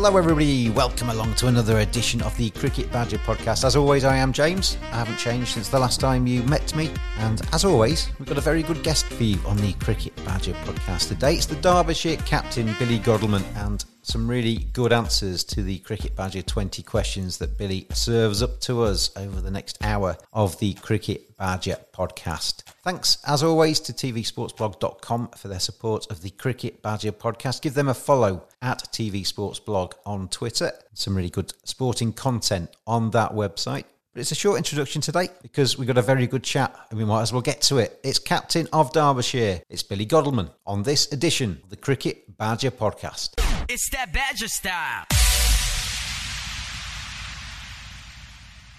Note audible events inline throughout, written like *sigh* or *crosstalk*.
Hello, everybody. Welcome along to another edition of the Cricket Badger podcast. As always, I am James. I haven't changed since the last time you met me. And as always, we've got a very good guest for you on the Cricket Badger podcast today. It's the Derbyshire captain, Billy Godleman, and some really good answers to the Cricket Badger 20 questions that Billy serves up to us over the next hour of the Cricket Badger podcast. Thanks, as always, to tvsportsblog.com for their support of the Cricket Badger podcast. Give them a follow at tvsportsblog on Twitter. Some really good sporting content on that website. But it's a short introduction today because we've got a very good chat and we might as well get to it. It's Captain of Derbyshire. It's Billy Godleman on this edition of the Cricket Badger podcast. It's that Badger style.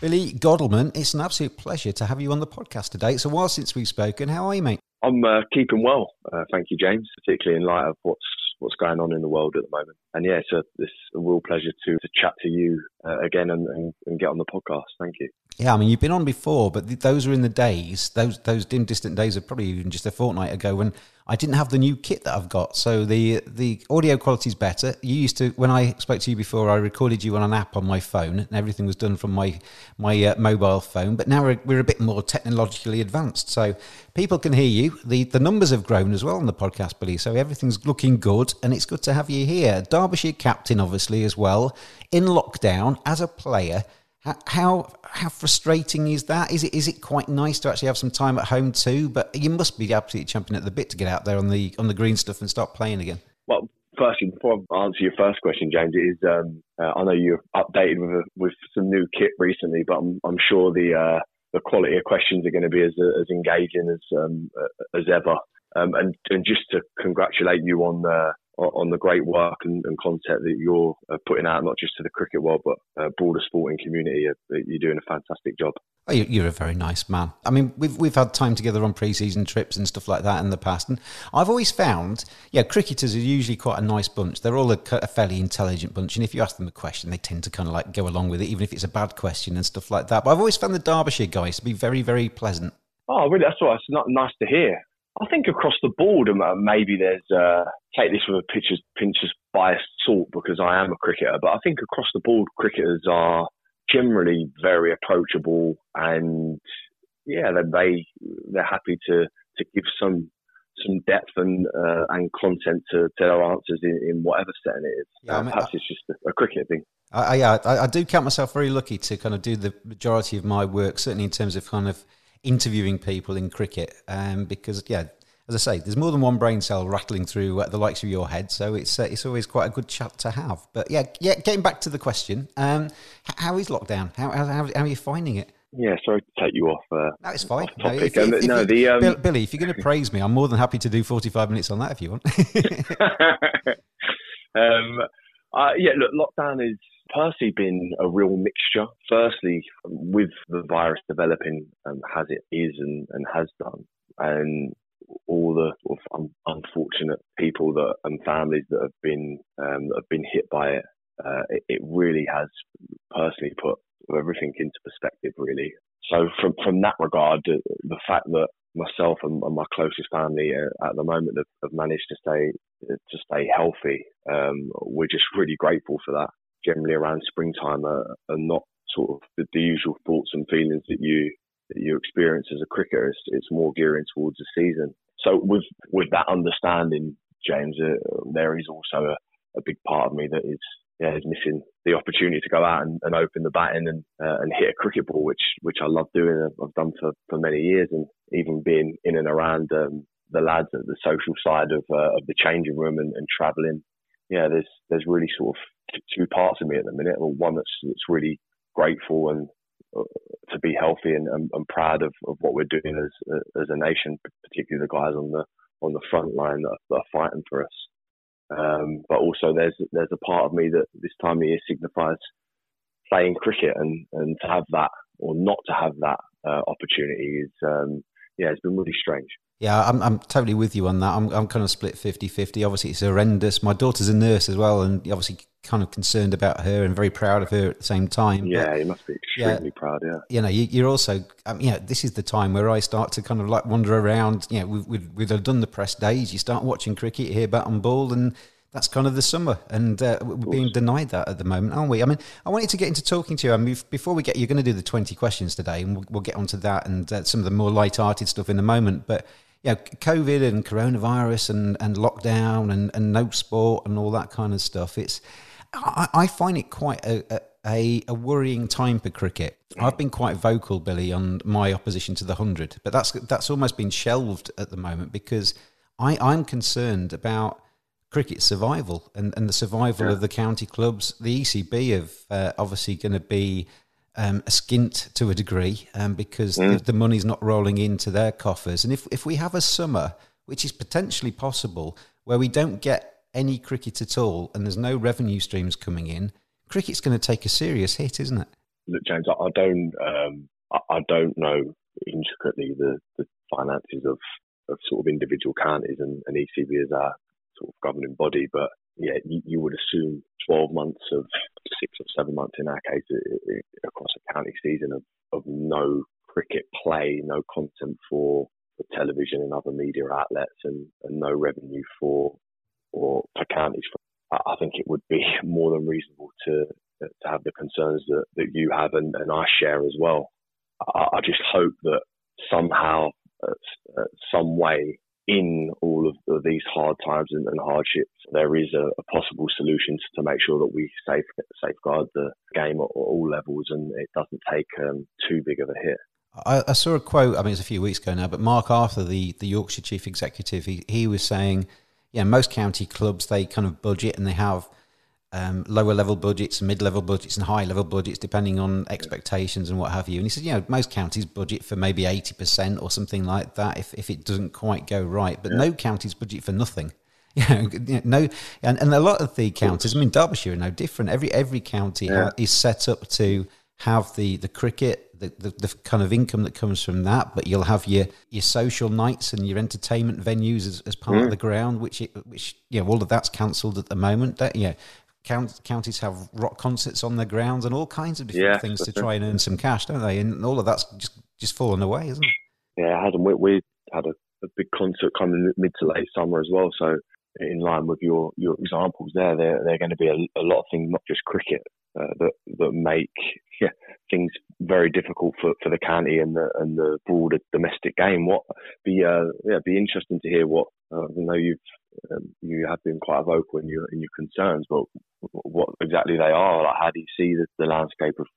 Billy Godleman, it's an absolute pleasure to have you on the podcast today. It's a while since we've spoken. How are you, mate? I'm uh, keeping well, uh, thank you, James. Particularly in light of what's what's going on in the world at the moment. And yeah, it's a, it's a real pleasure to, to chat to you uh, again and, and, and, get on the podcast. Thank you. Yeah, I mean, you've been on before, but th- those are in the days, those those dim, distant days of probably even just a fortnight ago when I didn't have the new kit that I've got. So the the audio quality is better. You used to, when I spoke to you before, I recorded you on an app on my phone and everything was done from my, my uh, mobile phone. But now we're, we're a bit more technologically advanced. So people can hear you. The, the numbers have grown as well on the podcast, Billy. So everything's looking good and it's good to have you here. Derbyshire captain, obviously, as well, in lockdown as a player. How how frustrating is that? Is it is it quite nice to actually have some time at home too? But you must be absolutely jumping at the bit to get out there on the on the green stuff and start playing again. Well, firstly, before I answer your first question, James, is um, uh, I know you're updated with with some new kit recently, but I'm I'm sure the uh, the quality of questions are going to be as as engaging as um, as ever. Um, and and just to congratulate you on uh, on the great work and, and content that you're uh, putting out, not just to the cricket world, but uh, broader sporting community. You're doing a fantastic job. Oh, you're a very nice man. I mean, we've we've had time together on pre-season trips and stuff like that in the past, and I've always found, yeah, cricketers are usually quite a nice bunch. They're all a, a fairly intelligent bunch, and if you ask them a question, they tend to kind of like go along with it, even if it's a bad question and stuff like that. But I've always found the Derbyshire guys to be very, very pleasant. Oh, really? That's what it's not nice to hear. I think across the board, um, maybe there's uh, take this with a pinch of, pinch of biased salt because I am a cricketer, but I think across the board, cricketers are generally very approachable and yeah, they, they they're happy to to give some some depth and uh, and content to, to their answers in, in whatever setting it is. Yeah, I mean, perhaps I, it's just a, a, cricket thing. I, yeah, I, I do count myself very lucky to kind of do the majority of my work, certainly in terms of kind of interviewing people in cricket um, because yeah as I say, there's more than one brain cell rattling through uh, the likes of your head, so it's uh, it's always quite a good chat to have. But yeah, yeah. Getting back to the question, um, how is lockdown? How, how how are you finding it? Yeah, sorry to take you off. Uh, no, it's fine. No, if, if, if, no, the um... Bill, Billy, if you're going to praise me, I'm more than happy to do 45 minutes on that if you want. *laughs* um, uh, yeah, look, lockdown has personally been a real mixture. Firstly, with the virus developing um, as it is and, and has done, and all the sort of un- unfortunate people that and families that have been um, have been hit by it, uh, it, it really has personally put everything into perspective, really. So from from that regard, the, the fact that myself and, and my closest family uh, at the moment have, have, managed to stay to stay healthy, um, we're just really grateful for that. Generally, around springtime, are, are not sort of the, the, usual thoughts and feelings that you that you experience as a cricketer. It's, it's more gearing towards the season. So with with that understanding, James, uh, there is also a, a big part of me that is yeah, is missing the opportunity to go out and, and open the batting and uh, and hit a cricket ball, which which I love doing. I've done for, for many years, and even being in and around um, the lads at the social side of uh, of the changing room and, and travelling. Yeah, there's there's really sort of two parts of me at the minute. One that's that's really grateful and uh, to be healthy and, and, and proud of, of what we're doing as uh, as a nation, particularly the guys on the on the front line that, that are fighting for us. Um, but also there's there's a part of me that this time of year signifies playing cricket and, and to have that or not to have that uh, opportunity is um, yeah it's been really strange. Yeah, I'm, I'm totally with you on that. I'm, I'm kind of split 50 50. Obviously, it's horrendous. My daughter's a nurse as well, and obviously, kind of concerned about her and very proud of her at the same time. Yeah, but, you must be extremely yeah, proud. Yeah, you know, you, are also, um, you know, this is the time where I start to kind of like wander around. You know, we've, we've, we've done the press days. You start watching cricket here, bat and ball, and that's kind of the summer, and uh, we're being denied that at the moment, aren't we? I mean, I wanted to get into talking to you. I mean, before we get, you're going to do the 20 questions today, and we'll, we'll get onto that and uh, some of the more light-hearted stuff in a moment. But you know, COVID and coronavirus and, and lockdown and, and no sport and all that kind of stuff. It's I, I find it quite a, a, a, worrying time for cricket. I've been quite vocal, Billy, on my opposition to the hundred, but that's that's almost been shelved at the moment because I, I'm concerned about cricket survival and, and the survival yeah. of the county clubs. The ECB have uh, obviously going to be um, a skint to a degree um, because mm. the, the, money's not rolling into their coffers. And if, if we have a summer, which is potentially possible, where we don't get any cricket at all and there's no revenue streams coming in, cricket's going to take a serious hit, isn't it? Look, James, I don't, um, I don't know intricately the, the finances of, of sort of individual counties and, and ECB as our sort of governing body, but yeah, you, you, would assume 12 months of six or seven months in our case uh, uh, across a county season of, of no cricket play, no content for, for television and other media outlets, and, and no revenue for or for counties. I think it would be *laughs* more than reasonable to to have the concerns that, that you have and, and I share as well. I, I just hope that somehow, uh, uh some way, in all of, these hard times and, and, hardships, there is a, a, possible solution to make sure that we safe, safeguard the game at, all levels and it doesn't take um, too big of a hit. I, I, saw a quote, I mean, it's a few weeks ago now, but Mark Arthur, the, the Yorkshire chief executive, he, he was saying, yeah, most county clubs, they kind of budget and they have um, lower level budgets, mid level budgets, and high level budgets, depending on expectations and what have you. And he said, you know, most counties budget for maybe 80% or something like that if, if it doesn't quite go right, but yeah. no counties budget for nothing. *laughs* You know, no, and, and a lot of the counties, I mean, Derbyshire are no different. Every every county yeah. is set up to have the, the cricket, the, the, the, kind of income that comes from that, but you'll have your, your social nights and your entertainment venues as, as part mm. of the ground, which it, which you know all of that's cancelled at the moment. That, you know, count, counties have rock concerts on their grounds and all kinds of different yeah, things to try and earn some cash, don't they? And all of that's just just fallen away, isn't it? Yeah, it we, we had a, a, big concert coming mid to late summer as well. So in line with your your examples there, there are going to be a, a lot of things, not just cricket, uh, that that make *laughs* yeah, things very difficult for, for the county and the and the broader domestic game. What be uh, yeah be interesting to hear what uh, I know you've um, you have been quite vocal in your in your concerns, but what exactly they are. Like, how do you see the, the landscape of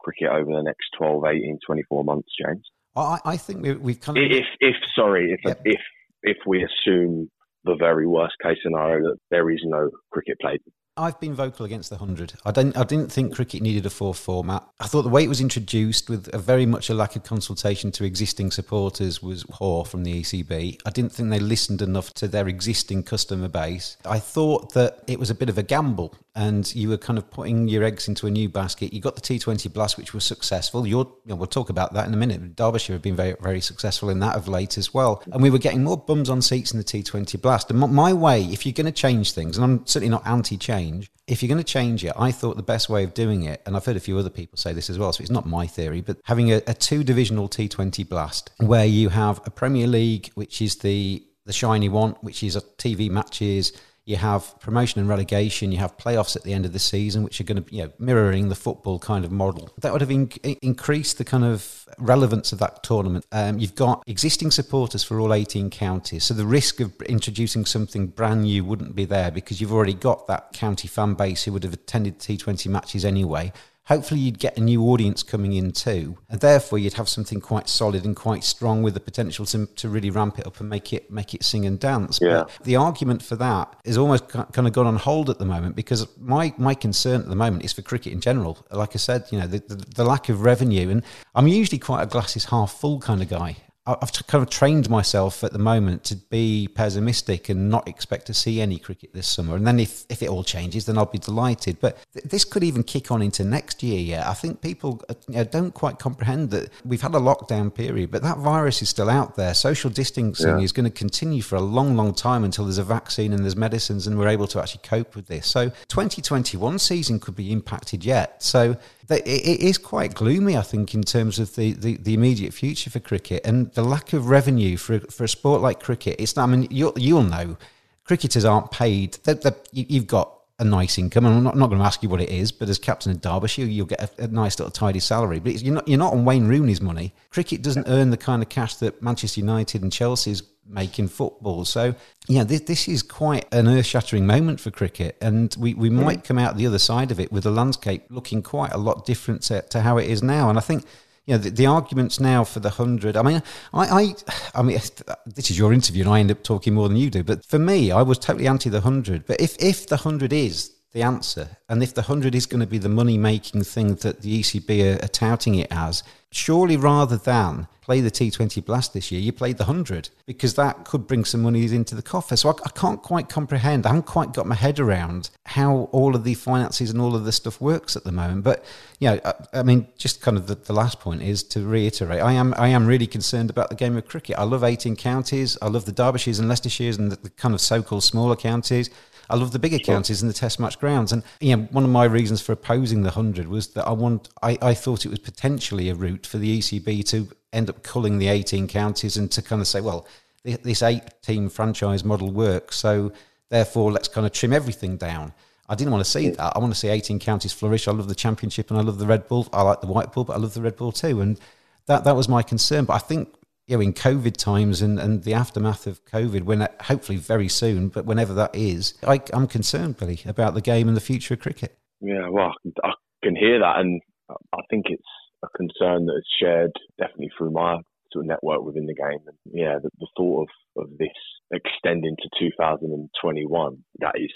cricket over the next 12, 18, 24 months, James? I, I think we, have kind of if if sorry if yep. if if we assume the very worst case scenario that there is no cricket played. I've been vocal against the hundred. I don't. I didn't think cricket needed a four format. I thought the way it was introduced, with a very much a lack of consultation to existing supporters, was poor from the ECB. I didn't think they listened enough to their existing customer base. I thought that it was a bit of a gamble, and you were kind of putting your eggs into a new basket. You got the T20 Blast, which was successful. You're, you know, we'll talk about that in a minute. Derbyshire have been very, very successful in that of late as well, and we were getting more bums on seats in the T20 Blast. And my way, if you're going to change things, and I'm certainly not anti-change change. If you're going to change it, I thought the best way of doing it, and I've heard a few other people say this as well, so it's not my theory, but having a, a two divisional T20 blast where you have a Premier League, which is the the shiny one, which is a TV matches you have promotion and relegation, you have playoffs at the end of the season, which are going to be you know, mirroring the football kind of model. That would have in- increased the kind of relevance of that tournament. Um, you've got existing supporters for all 18 counties, so the risk of introducing something brand new wouldn't be there because you've already got that county fan base who would have attended T20 matches anyway hopefully you'd get a new audience coming in too. And therefore you'd have something quite solid and quite strong with the potential to, to really ramp it up and make it make it sing and dance. Yeah. But the argument for that is almost kind of gone on hold at the moment because my, my concern at the moment is for cricket in general. Like I said, you know, the, the, the lack of revenue. And I'm usually quite a glasses half full kind of guy. I've kind of trained myself at the moment to be pessimistic and not expect to see any cricket this summer. And then if, if it all changes, then I'll be delighted. But th- this could even kick on into next year yet. I think people uh, you know, don't quite comprehend that we've had a lockdown period, but that virus is still out there. Social distancing yeah. is going to continue for a long, long time until there's a vaccine and there's medicines and we're able to actually cope with this. So 2021 season could be impacted yet. So it is quite gloomy, I think, in terms of the, the, the, immediate future for cricket and the lack of revenue for for a sport like cricket. It's not, I mean, you'll, you'll know cricketers aren't paid. They're, they're, you've got a nice income, and I'm not, not, going to ask you what it is, but as captain of Derbyshire, you'll get a, a nice little tidy salary. But you're not you're not on Wayne Rooney's money. Cricket doesn't earn the kind of cash that Manchester United and Chelsea's making football. So, yeah, this, this is quite an earth shattering moment for cricket. And we, we might come out the other side of it with the landscape looking quite a lot different to, to how it is now. And I think. You know, the, the arguments now for the hundred. I mean, I, I, I mean, this is your interview, and I end up talking more than you do. But for me, I was totally anti the hundred. But if if the hundred is the answer. And if the 100 is going to be the money making thing that the ECB are, are, touting it as, surely rather than play the T20 Blast this year, you play the 100 because that could bring some money into the coffer. So I, I, can't quite comprehend, I haven't quite got my head around how all of the finances and all of this stuff works at the moment. But, you know, I, I mean, just kind of the, the, last point is to reiterate, I am, I am really concerned about the game of cricket. I love 18 counties, I love the Derbyshires and Leicestershires and the, the kind of so called smaller counties. I love the bigger sure. counties and the test match grounds. And you know, one of my reasons for opposing the hundred was that I want I, I thought it was potentially a route for the ECB to end up culling the 18 counties and to kind of say, well, this eight team franchise model works, so therefore let's kind of trim everything down. I didn't want to see that. I want to see 18 counties flourish. I love the championship and I love the red ball. I like the white ball, but I love the red ball too. And that that was my concern. But I think you know, in COVID times and, and the aftermath of COVID, when hopefully very soon, but whenever that is, I, am concerned, Billy, about the game and the future of cricket. Yeah, well, I can hear that, and I think it's a concern that is shared definitely through my sort of network within the game. And yeah, the, the thought of, of this extending to 2021, that is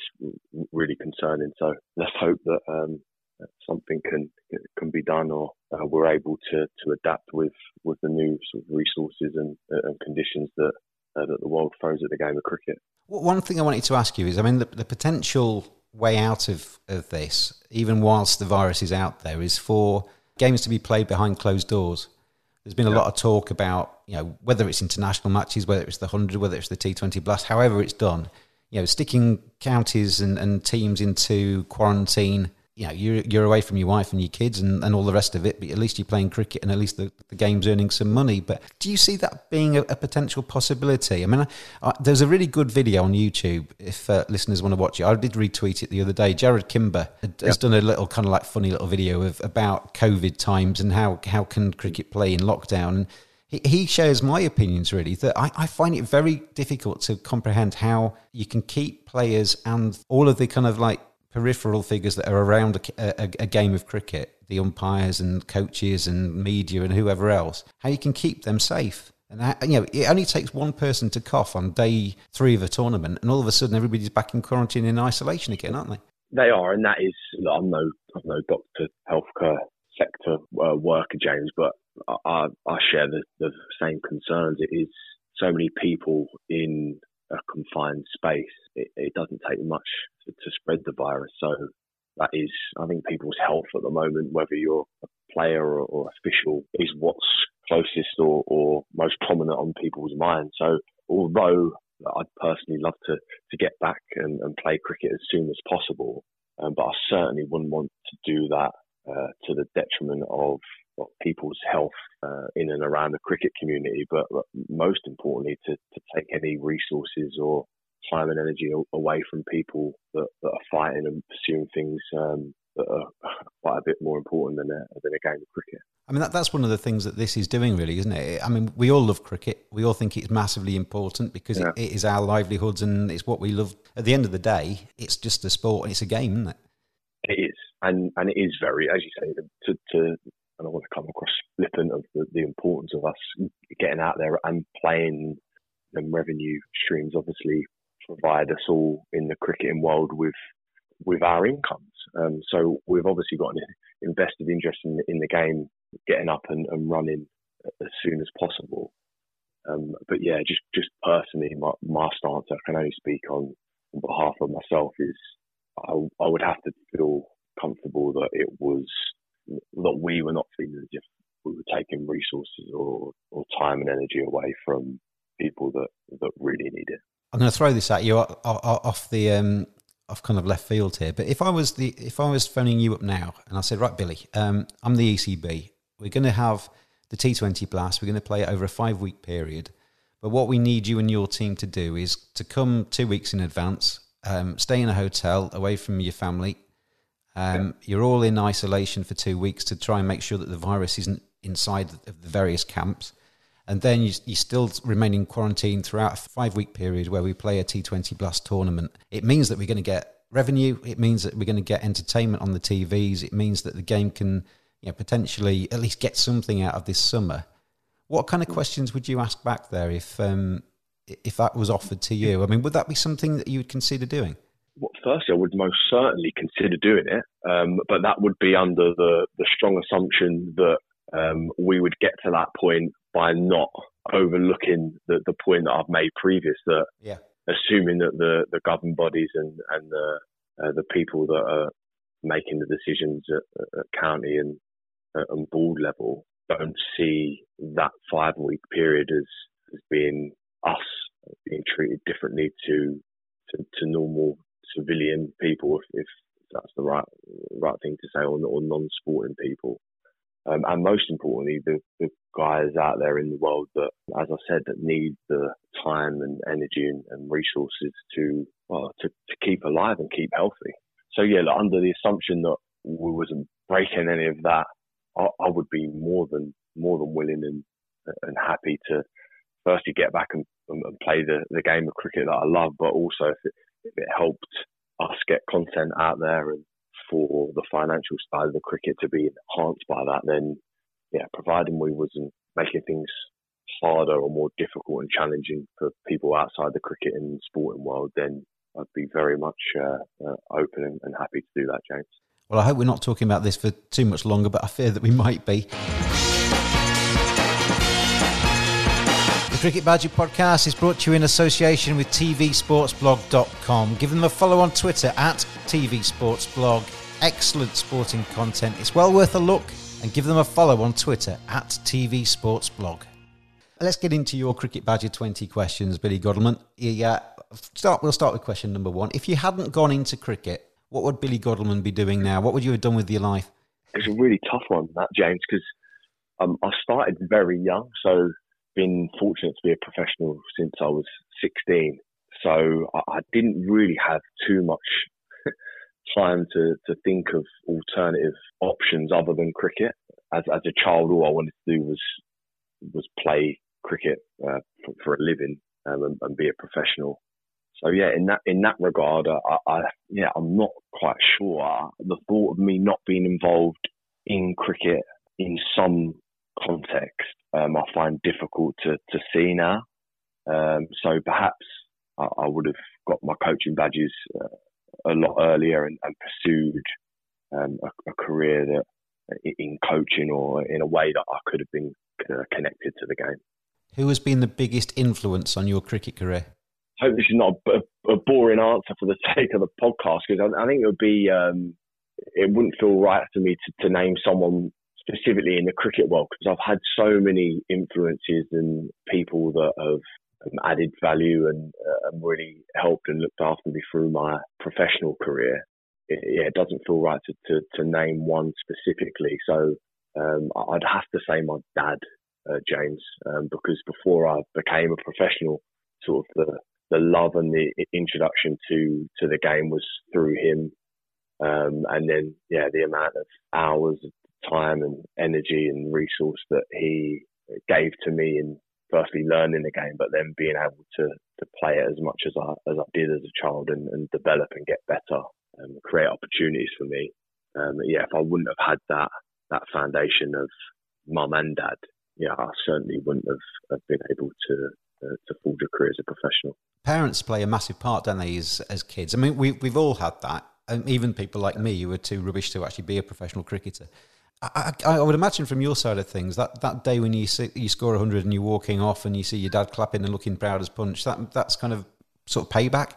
really concerning. So let's hope that um, something can can be done or uh, we're able to, to adapt with, with the new sort of resources and, and conditions that uh, that the world throws at the game of cricket. One thing I wanted to ask you is, I mean, the, the potential way out of, of this, even whilst the virus is out there, is for games to be played behind closed doors. There's been a yeah. lot of talk about, you know, whether it's international matches, whether it's the 100, whether it's the T20 Blast, however it's done, you know, sticking counties and, and teams into quarantine you know, you're, you're away from your wife and your kids and, and all the rest of it, but at least you're playing cricket and at least the, the game's earning some money. But do you see that being a, a potential possibility? I mean, I, I, there's a really good video on YouTube if uh, listeners want to watch it. I did retweet it the other day. Jarrod Kimber has yep. done a little kind of like funny little video of about COVID times and how, how can cricket play in lockdown. And he, he shares my opinions really that I, I find it very difficult to comprehend how you can keep players and all of the kind of like peripheral figures that are around a, a, a, game of cricket, the umpires and coaches and media and whoever else, how you can keep them safe. And you know, it only takes one person to cough on day three of a tournament, and all of a sudden everybody's back in quarantine in isolation again, aren't they? They are, and that is. I'm no, I'm no doctor, healthcare sector uh, worker, James, but I, I share the, the same concerns. It is so many people in a confined space. It, it doesn't take much to, to spread the virus. So that is, I think, people's health at the moment, whether you're a player or, or official, is what's closest or, or most prominent on people's minds. So although I'd personally love to, to get back and, and play cricket as soon as possible, um, but I certainly wouldn't want to do that uh, to the detriment of, of people's health uh, in and around the cricket community, but, but most importantly, to, to take any resources or time and energy away from people that, that are fighting and pursuing things um, that are *laughs* quite a bit more important than a, than a game of cricket. I mean, that, that's one of the things that this is doing, really, isn't it? I mean, we all love cricket. We all think it's massively important because yeah. it, it is our livelihoods and it's what we love. At the end of the day, it's just a sport and it's a game, isn't it? It is, and and it is very, as you say, to, to I want to come across flippant of the, the importance of us getting out there and playing. And revenue streams obviously provide us all in the cricketing world with with our incomes. Um, so we've obviously got an invested interest in, in the game getting up and, and running as soon as possible. Um, but yeah, just just personally, my, my stance I can only speak on on behalf of myself is I, I would have to feel comfortable that it was that we were not feeling as if we were taking resources or, or time and energy away from people that, that really need it. I'm going to throw this at you off the um, off kind of left field here, but if I was the if I was phoning you up now and I said, right, Billy, um, I'm the ECB. We're going to have the T20 Blast. We're going to play it over a five week period. But what we need you and your team to do is to come two weeks in advance, um, stay in a hotel away from your family. Um, You're all in isolation for two weeks to try and make sure that the virus isn't inside of the various camps. And then you, you still remain in quarantine throughout a five week period where we play a T20 Blast tournament. It means that we're going to get revenue. It means that we're going to get entertainment on the TVs. It means that the game can you know, potentially at least get something out of this summer. What kind of questions would you ask back there if um, if that was offered to you? I mean, would that be something that you would consider doing? Well, firstly, I would most certainly consider doing it, um, but that would be under the, the strong assumption that um, we would get to that point by not overlooking the, the point that I've made previous that yeah. assuming that the, the governing bodies and, and the, uh, the people that are making the decisions at, at county and, uh, and board level don't see that five week period as, as being us being treated differently to, to, to normal civilian people, if, if, that's the right right thing to say, or, or non-sporting people. Um, and most importantly, the, the, guys out there in the world that, as I said, that need the time and energy and, and resources to, well, to, to keep alive and keep healthy. So yeah, like, under the assumption that we wasn't breaking any of that, I, I, would be more than more than willing and and happy to firstly get back and, and play the, the game of cricket that I love, but also if it, it helped us get content out there and for the financial side of the cricket to be enhanced by that, then yeah, providing we wasn't making things harder or more difficult and challenging for people outside the cricket and sporting world, then I'd be very much uh, uh, open and, and happy to do that, James. Well, I hope we're not talking about this for too much longer, but I fear that we might be. The Cricket Badger podcast is brought to you in association with TVSportsBlog.com. Give them a follow on Twitter at TVSportsBlog. Excellent sporting content. It's well worth a look. And give them a follow on Twitter at TVSportsBlog. Let's get into your Cricket Badger 20 questions, Billy Godleman. Yeah, start, we'll start with question number one. If you hadn't gone into cricket, what would Billy Godleman be doing now? What would you have done with your life? It's a really tough one, that James, because um, I started very young. So been fortunate to be a professional since I was 16. So I, I didn't really have too much *laughs* time to, to think of alternative options other than cricket. As, as a child, all I wanted to do was was play cricket uh, for, for, a living um, and, and, be a professional. So yeah, in that in that regard, I, I, yeah, I'm not quite sure. The thought of me not being involved in cricket in some context um, I find difficult to, to see now. Um, so perhaps I, I, would have got my coaching badges uh, a lot earlier and, and pursued um, a, a, career that in coaching or in a way that I could have been uh, connected to the game. Who has been the biggest influence on your cricket career? I hope this is not a, a boring answer for the *laughs* sake of the podcast because I, I, think it would be um, it wouldn't feel right for me to, to name someone specifically in the cricket world because I've had so many influences and people that have added value and, uh, and really helped and looked after me through my professional career. It, yeah, it doesn't feel right to, to, to name one specifically. So um, I'd have to say my dad, uh, James, um, because before I became a professional, sort of the the love and the introduction to to the game was through him. Um, and then, yeah, the amount of hours of time and energy and resource that he gave to me in firstly learning the game, but then being able to to play it as much as I as I did as a child and, and develop and get better and create opportunities for me. Um, yeah, if I wouldn't have had that that foundation of mum and dad, yeah, I certainly wouldn't have, have been able to uh, to forge a career as a professional. Parents play a massive part, don't they, as, as kids? I mean, we, we've all had that. And even people like me who were too rubbish to actually be a professional cricketer. I, I, would imagine from your side of things that, that day when you see, you score hundred and you're walking off and you see your dad clapping and looking proud as punch that that's kind of sort of payback.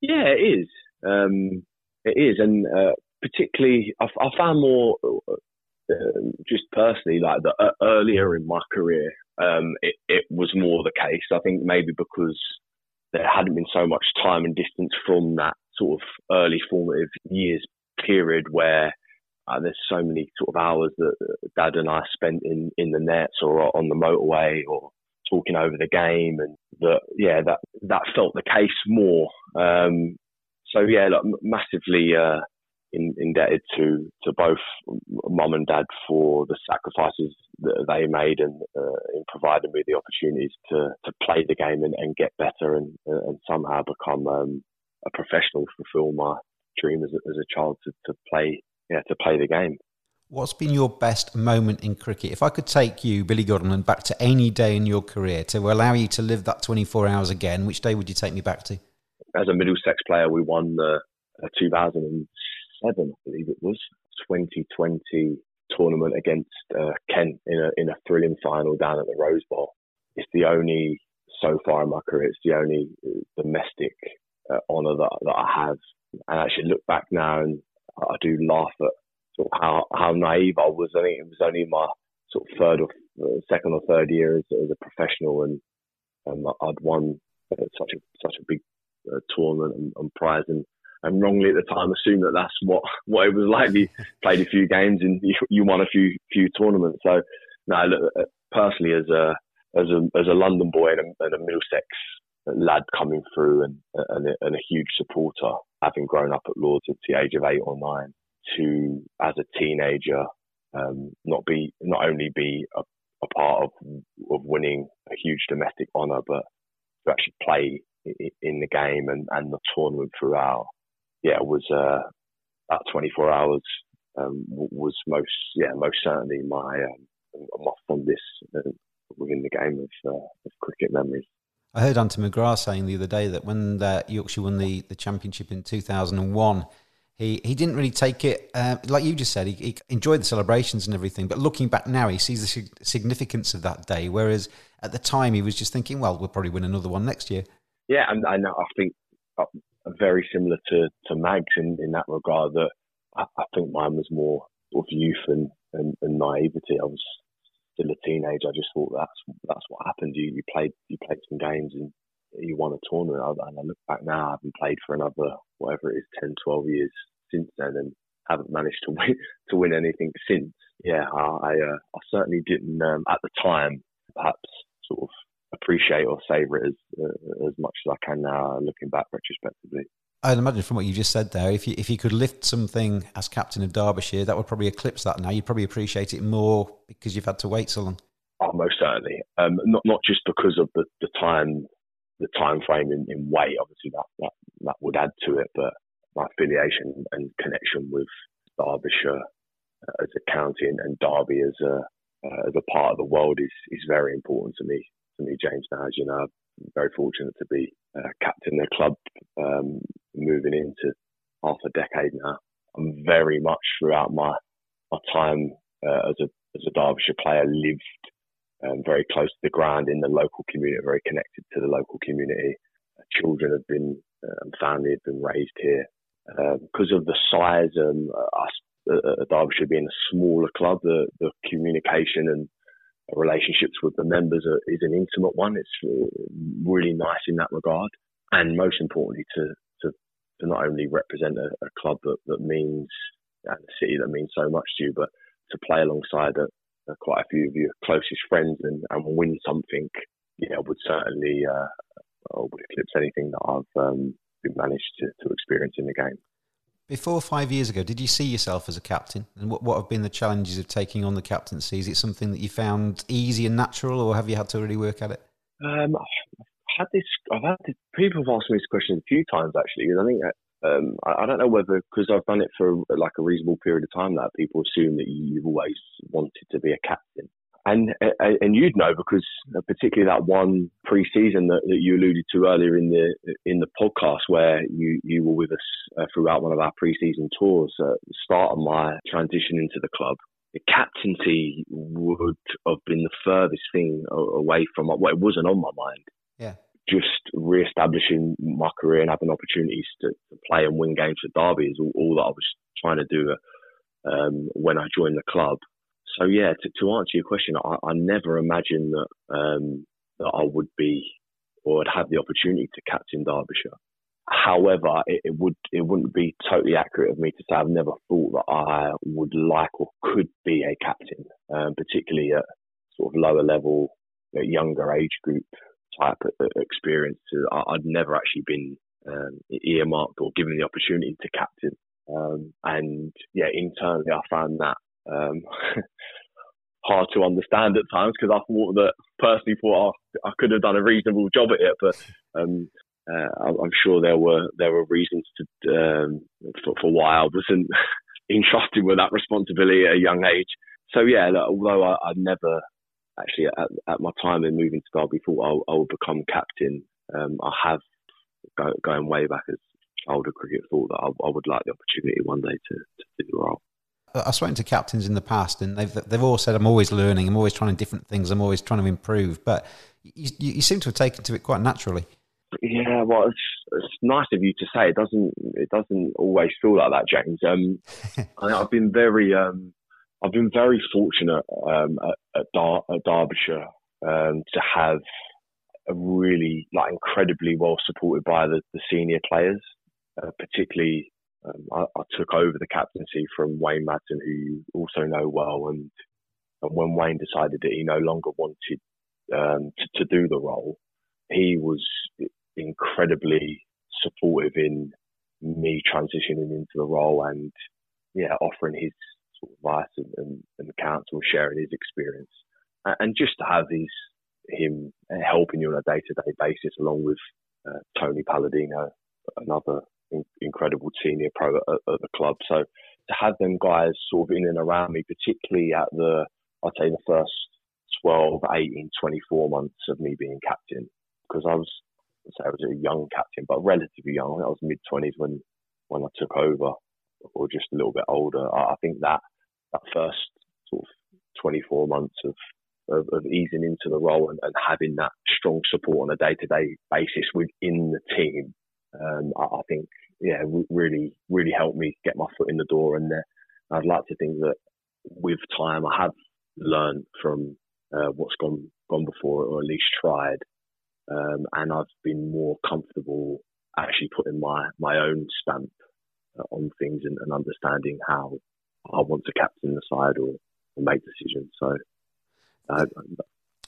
Yeah, it is. Um, it is, and uh, particularly I, I, found more uh, just personally like the uh, earlier in my career, um, it, it was more the case. I think maybe because there hadn't been so much time and distance from that sort of early formative years period where uh, there's so many sort of hours that Dad and I spent in in the nets or on the motorway or talking over the game, and that yeah, that that felt the case more. Um, so yeah, massively uh, in, indebted to to both mum and dad for the sacrifices that they made and uh, in providing me the opportunities to to play the game and, and get better and and somehow become um, a professional, fulfil my dream as a, as a child to, to play yeah, to play the game. What's been your best moment in cricket? If I could take you, Billy Godleman, back to any day in your career to allow you to live that 24 hours again, which day would you take me back to? As a Middlesex player, we won the uh, 2007, I believe it was, 2020 tournament against uh, Kent in a, in a thrilling final down at the Rose Bowl. It's the only, so far in my career, it's the only uh, domestic uh, honour that, that I have. And I actually look back now and I do laugh at sort of how, how naive I was. I think it was only my sort of third or uh, second or third year as, as a professional, and um, I'd won uh, such a such a big uh, tournament and, and, prize, and, and wrongly at the time assumed that that's what *laughs* what it was like. You *laughs* played a few games and you, you won a few few tournaments. So, no, look, uh, personally as a as a as a London boy and a, and a Middlesex lad coming through and, and, a, and a huge supporter, having grown up at Lords at the age of eight or nine, to as a teenager um, not be not only be a, a, part of of winning a huge domestic honour, but to actually play in the game and, and the tournament throughout. Yeah, was uh, that 24 hours um, was most yeah most certainly my um, my fondest uh, within the game of, uh, of cricket memories. I heard Anton McGrath saying the other day that when the Yorkshire won the, the championship in 2001, he, he didn't really take it, uh, like you just said, he, he, enjoyed the celebrations and everything. But looking back now, he sees the significance of that day. Whereas at the time, he was just thinking, well, we'll probably win another one next year. Yeah, and, and I think uh, very similar to, to Mags in, in that regard, that I, I think mine was more of youth and, and, and naivety. I was still a teenager, I just thought that's that's what happened. You you played you played some games and you won a tournament. And I look back now, I haven't played for another whatever it is, 10, 12 years since then, and haven't managed to *laughs* win to win anything since. Yeah, I I, uh, I certainly didn't um, at the time perhaps sort of appreciate or savor it as uh, as much as I can now, looking back retrospectively. I'd imagine from what you just said there, if you if you could lift something as captain of Derbyshire, that would probably eclipse that. Now you'd probably appreciate it more because you've had to wait so long. Oh, most certainly. Um, not not just because of the, the time the time frame in, in weight. Obviously, that, that that would add to it, but my affiliation and connection with Derbyshire as a county and, and Derby as a uh, as a part of the world is is very important to me. To me, James. Now, as you know, I'm very fortunate to be uh, captain of the club, um, moving into half a decade now. I'm very much throughout my my time uh, as a as a Derbyshire player lived um, very close to the ground in the local community, very connected to the local community. children have been um, family have been raised here because um, of the size and uh, us uh, Derbyshire being a smaller club, the, the communication and relationships with the members are, is an intimate one. It's uh, really nice in that regard, and most importantly, to to, not only represent a, a club that, that means and a city that means so much to you, but to play alongside a, a quite a few of your closest friends and, and win something, yeah, would certainly uh, would eclipse anything that I've um, managed to, to experience in the game. Before five years ago, did you see yourself as a captain? And what, what have been the challenges of taking on the captaincy? Is it something that you found easy and natural, or have you had to really work at it? Um, had this. I've had this, people have asked me this question a few times actually. and I think um, I, I, don't know whether because I've done it for like a reasonable period of time that people assume that you've always wanted to be a captain and and you'd know because uh, particularly that one pre-season that, that you alluded to earlier in the in the podcast where you you were with us uh, throughout one of our pre-season tours at the start of my transition into the club the captaincy would have been the furthest thing away from what well, it wasn't on my mind just re-establishing my career and having opportunities to, to play and win games for Derby is all, all that I was trying to do um, when I joined the club so yeah, to, to answer your question, I, I never imagined that um, that I would be or would have the opportunity to captain Derbyshire. However, it, it, would it wouldn't be totally accurate of me to say I've never thought that I would like or could be a captain, um, particularly at sort of lower level, younger age group type experience. I, would never actually been um, earmarked or given the opportunity to captain. Um, and yeah, internally, I found that um, *laughs* hard to understand at times because I thought that personally thought I, I, could have done a reasonable job at it, but um, uh, I'm sure there were there were reasons to um, for, for, why I wasn't *laughs* entrusted with that responsibility at a young age. So yeah, although I, I never actually at, at, my time in moving to Derby thought I, I would become captain, um, I have go, going way back as older cricket thought that I, I, would like the opportunity one day to, to do the role. I've spoken to captains in the past, and they've they've all said I'm always learning, I'm always trying different things, I'm always trying to improve. But you, you seem to have taken to it quite naturally. Yeah, well, it's, it's nice of you to say. It doesn't it doesn't always feel like that, James. Um, *laughs* I, have been very um, I've been very fortunate um, at, at, Dar- at Derbyshire um, to have a really like incredibly well supported by the, the senior players, uh, particularly um, I, I, took over the captaincy from Wayne Madsen, who you also know well. And, and when Wayne decided that he no longer wanted um, to, to, do the role, he was incredibly supportive in me transitioning into the role and yeah, offering his sort of advice and, and, and counsel, sharing his experience, and just to have his him helping you on a day to day basis, along with uh, Tony Palladino, another incredible senior pro at, at, the club. So to have them guys sort of in and around me, particularly at the, I'd say the first 12, 18, 24 months of me being captain, because I was, I was a young captain, but relatively young. I was mid 20s when, when I took over, or just a little bit older. I, think that that first sort of 24 months of of, of, easing into the role and, and, having that strong support on a day to day basis within the team um, I, I, think yeah really really helped me get my foot in the door and uh, I'd like to think that with time I have learned from uh, what's gone gone before or at least tried um, and I've been more comfortable actually putting my my own stamp on things and, and, understanding how I want to captain the side or, or make decisions so uh,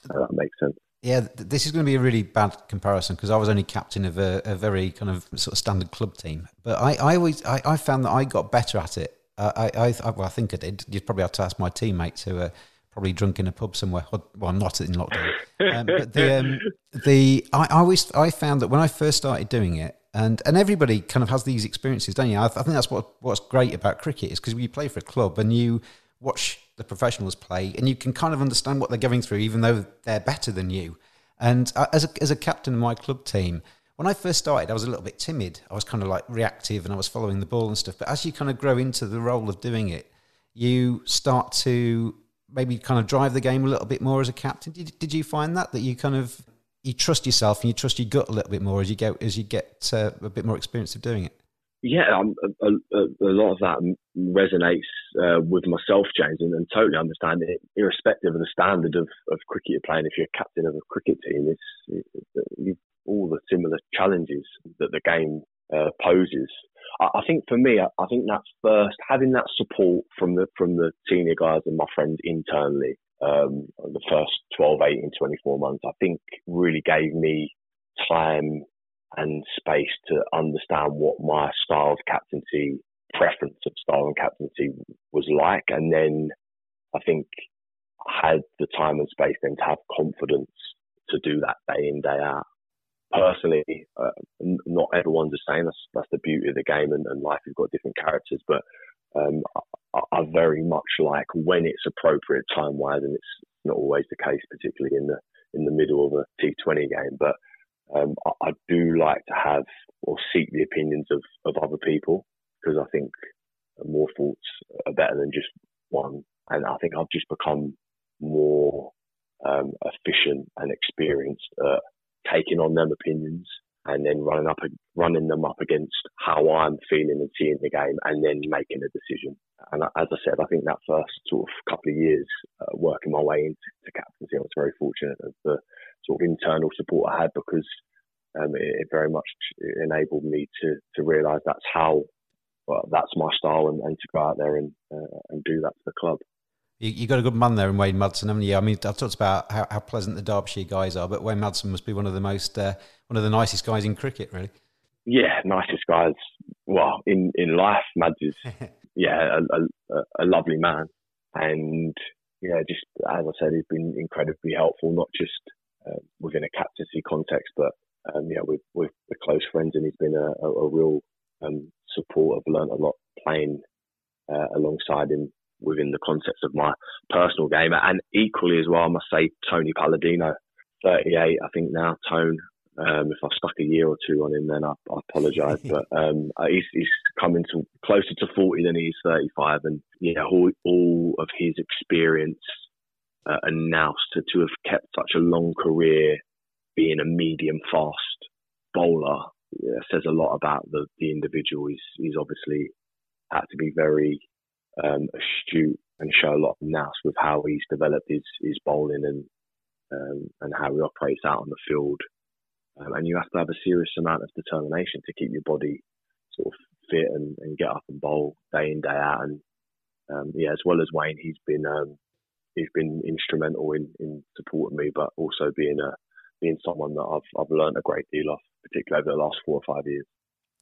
that makes sense yeah, this is going to be a really bad comparison because I was only captain of a, a, very kind of sort of standard club team. But I, I always I, I found that I got better at it. I, I, I, well, I think I did. You'd probably have to ask my teammates who are probably drunk in a pub somewhere. Well, not in lockdown. Um, but the um, the I, I always I found that when I first started doing it, and and everybody kind of has these experiences, don't you? I, I think that's what what's great about cricket is because you play for a club and you watch the professionals play, and you can kind of understand what they're going through, even though they're better than you. And uh, as a, as a captain of my club team, when I first started, I was a little bit timid. I was kind of like reactive, and I was following the ball and stuff. But as you kind of grow into the role of doing it, you start to maybe kind of drive the game a little bit more as a captain. Did, did you find that that you kind of you trust yourself and you trust your gut a little bit more as you go as you get uh, a bit more experience of doing it? Yeah, um, a, a, a, lot of that resonates uh, with myself, James, and, and, totally understand it. Irrespective of the standard of, of cricket you're playing, if you're captain of a cricket team, it's, it's all the similar challenges that the game uh, poses. I, I, think for me, I, I, think that first having that support from the from the senior guys and my friends internally. Um, the first 12, 18, 24 months, I think really gave me time and space to understand what my style of captaincy, preference of style and captaincy was like. And then I think I had the time and space then to have confidence to do that day in, day out. Personally, uh, not everyone's the same. That's, that's the beauty of the game and, and life. You've got different characters, but very much like when it's appropriate time wise, and it's not always the case, particularly in the in the middle of a T20 game. But um, I, I, do like to have or seek the opinions of, of other people because I think more thoughts are better than just one. And I think I've just become more um, efficient and experienced at taking on them opinions and then running up running them up against how I'm feeling and seeing the game, and then making a decision. And as I said, I think that first sort of couple of years uh, working my way into captaincy, I was very fortunate of the sort of internal support I had because um, it, it, very much enabled me to to realise that's how well, that's my style and, and, to go out there and uh, and do that for the club. You, you got a good man there in Wayne Madsen, haven't you? I mean, I've talked about how, how pleasant the Derbyshire guys are, but Wayne Madsen must be one of the most, uh, one of the nicest guys in cricket, really. Yeah, nicest guys. Well, in, in life, Mads is, *laughs* yeah, a, a, a, lovely man. And, yeah, just as I said, he's been incredibly helpful, not just uh, within a captaincy context, but, um, yeah, with, with the close friends, and he's been a, a, a real um, support. I've learned a lot playing uh, alongside him within the context of my personal game. And equally as well, I must say, Tony Palladino, 38, I think now, Tone. Um, if I've stuck a year or two on him, then I, I apologise. *laughs* but um, uh, he's, he's, coming to closer to 40 than he's 35. And yeah, all, all of his experience uh, and now to, to have kept such a long career being a medium fast bowler yeah, says a lot about the, the individual. He's, he's obviously had to be very um, astute and show a lot of nous with how he's developed his, his bowling and um, and how he operates out on the field. Um, and you have to have a serious amount of determination to keep your body sort of fit and, and get up and bowl day in day out. And um, yeah, as well as Wayne, he's been um, he's been instrumental in, in supporting me, but also being a being someone that I've I've learned a great deal of, particularly over the last four or five years.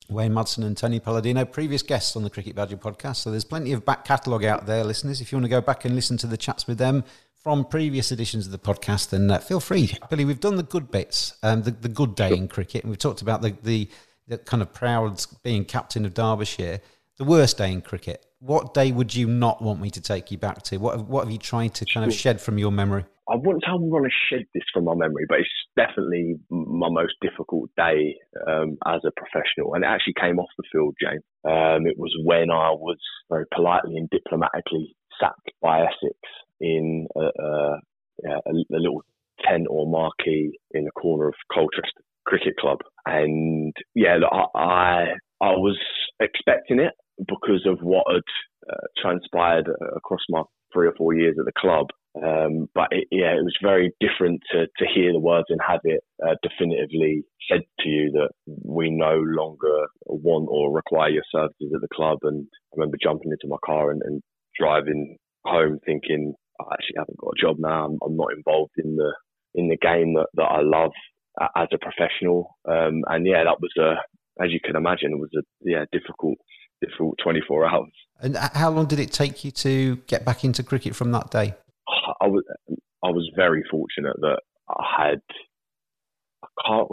Wayne Madsen and Tony Palladino, previous guests on the Cricket Badger podcast. So there's plenty of back catalogue out there, listeners. If you want to go back and listen to the chats with them from previous editions of the podcast, then uh, feel free. Billy, we've done the good bits, um, the, the good day in cricket, and we've talked about the, the, the kind of proud being captain of Derbyshire. The worst day in cricket. What day would you not want me to take you back to? What, what have you tried to kind of shed from your memory? I wouldn't say I want to shed this from my memory, but it's definitely my most difficult day um, as a professional. And it actually came off the field, James. Um, it was when I was very politely and diplomatically sacked by Essex in a, a, a, a little tent or marquee in the corner of Colchester Cricket Club. And yeah, I, I, I was expecting it because of what had uh, transpired across my three or four years at the club. Um, but it, yeah, it was very different to, to hear the words and have it uh, definitively said to you that we no longer want or require your services at the club. And I remember jumping into my car and, and driving home thinking, I actually haven't got a job now. I'm, I'm not involved in the in the game that, that I love as a professional. Um, and yeah, that was a, as you can imagine, it was a yeah difficult difficult 24 hours. And how long did it take you to get back into cricket from that day? I was I was very fortunate that I had I can't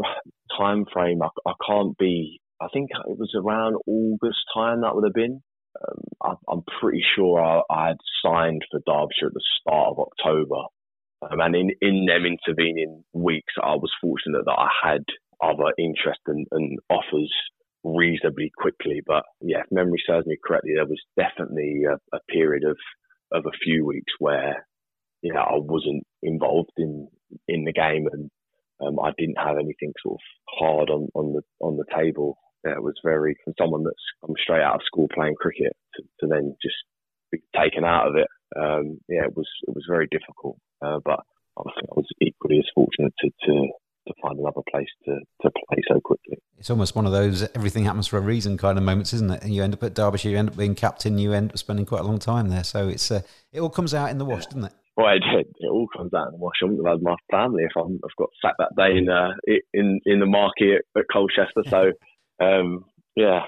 time frame. I, I can't be. I think it was around August time that would have been. Um, I, I'm pretty sure I, I had signed for Derbyshire at the start of October. Um, and in, in them intervening weeks, I was fortunate that I had other interest and, and offers reasonably quickly. But yeah, if memory serves me correctly, there was definitely a, a period of, of a few weeks where you know I wasn't involved in in the game and um, I didn't have anything sort of hard on, on the on the table. Yeah, it was very from someone that's come straight out of school playing cricket to, to then just be taken out of it. Um, yeah, it was it was very difficult. Uh, but I I was equally as fortunate to, to to find another place to, to play so quickly. It's almost one of those everything happens for a reason kind of moments, isn't it? And you end up at Derbyshire, you end up being captain, you end up spending quite a long time there. So it's uh, it all comes out in the wash, yeah. doesn't it? Well, it did. It all comes out in the wash. I wouldn't have had my family if i have got sat that day in uh, in in the market at, at Colchester. So, um, yeah,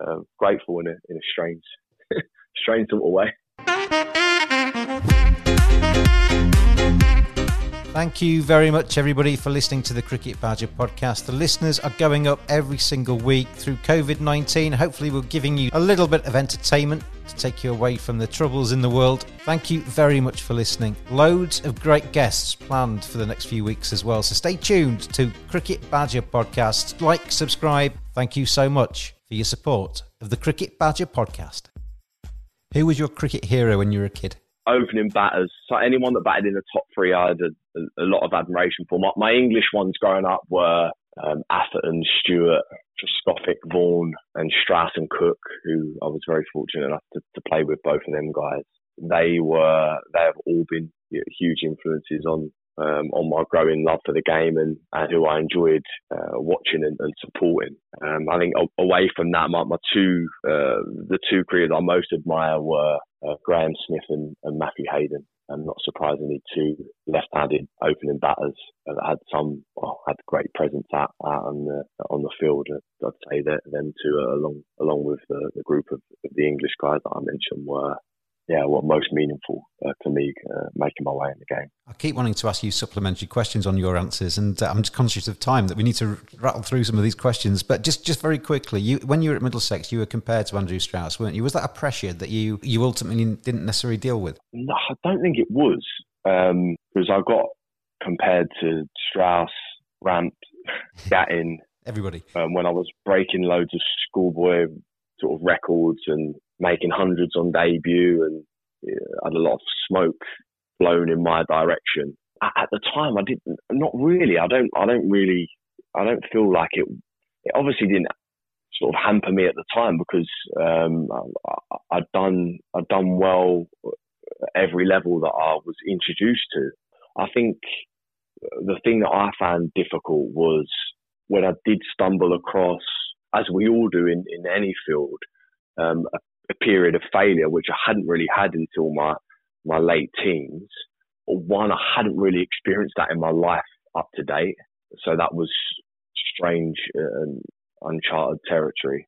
uh, grateful in a in a strange *laughs* strange sort of way. Thank you very much, everybody, for listening to the Cricket Badger podcast. The listeners are going up every single week through COVID 19. Hopefully, we're giving you a little bit of entertainment to take you away from the troubles in the world. Thank you very much for listening. Loads of great guests planned for the next few weeks as well. So stay tuned to Cricket Badger podcast. Like, subscribe. Thank you so much for your support of the Cricket Badger podcast. Who was your cricket hero when you were a kid? Opening batters. So anyone that batted in the top three, I had a, a lot of admiration for. My, my, English ones growing up were um, Atherton, Stewart, Trescothick, Vaughan, and Strauss and Cook, who I was very fortunate enough to, to play with both of them guys. They were they have all been huge influences on um, on my growing love for the game and, and who I enjoyed uh, watching and, and supporting. Um, I think away from that, my, my two uh, the two careers I most admire were uh, Graeme Smith and, and, Matthew Hayden. And not surprisingly, two left-handed opening batters that had some well, had great presence out, out on the on the field. I'd say that them two, along along with the, the group of, of the English guys that I mentioned, were yeah, what most meaningful uh, to me uh, making my way in the game. I keep wanting to ask you supplementary questions on your answers, and uh, I'm just conscious of time that we need to rattle through some of these questions. But just, just very quickly, you when you were at Middlesex, you were compared to Andrew Strauss, weren't you? Was that a pressure that you you ultimately didn't necessarily deal with? No, I don't think it was because um, I got compared to Strauss, Ramp, *laughs* Gatting, everybody um, when I was breaking loads of schoolboy sort of records and making hundreds on debut and had a lot of smoke blown in my direction. At the time, I didn't, not really. I don't, I don't really, I don't feel like it. It obviously didn't sort of hamper me at the time because um, I, I'd done, I'd done well every level that I was introduced to. I think the thing that I found difficult was when I did stumble across, as we all do in, in any field, um, a a period of failure, which I hadn't really had until my, my late teens. One, I hadn't really experienced that in my life up to date. So that was strange and uncharted territory.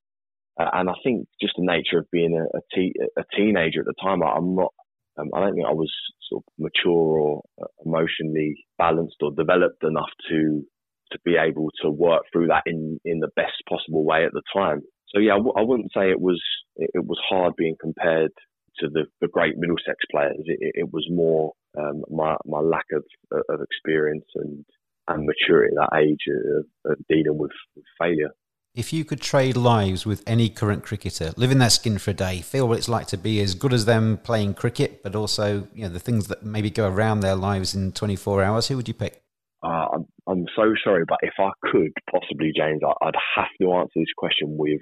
Uh, and I think just the nature of being a, a, te- a teenager at the time, I, am not, um, I don't think I was sort of mature or uh, emotionally balanced or developed enough to to be able to work through that in in the best possible way at the time. So yeah, I w- I wouldn't say it was it, was hard being compared to the, the great Middlesex players. It, it was more um, my my lack of of experience and and maturity at that age of, of dealing with, with failure. If you could trade lives with any current cricketer, live in their skin for a day, feel what it's like to be as good as them playing cricket, but also you know the things that maybe go around their lives in 24 hours, who would you pick? Uh, I'm, I'm so sorry, but if I could possibly, James, I'd have to answer this question with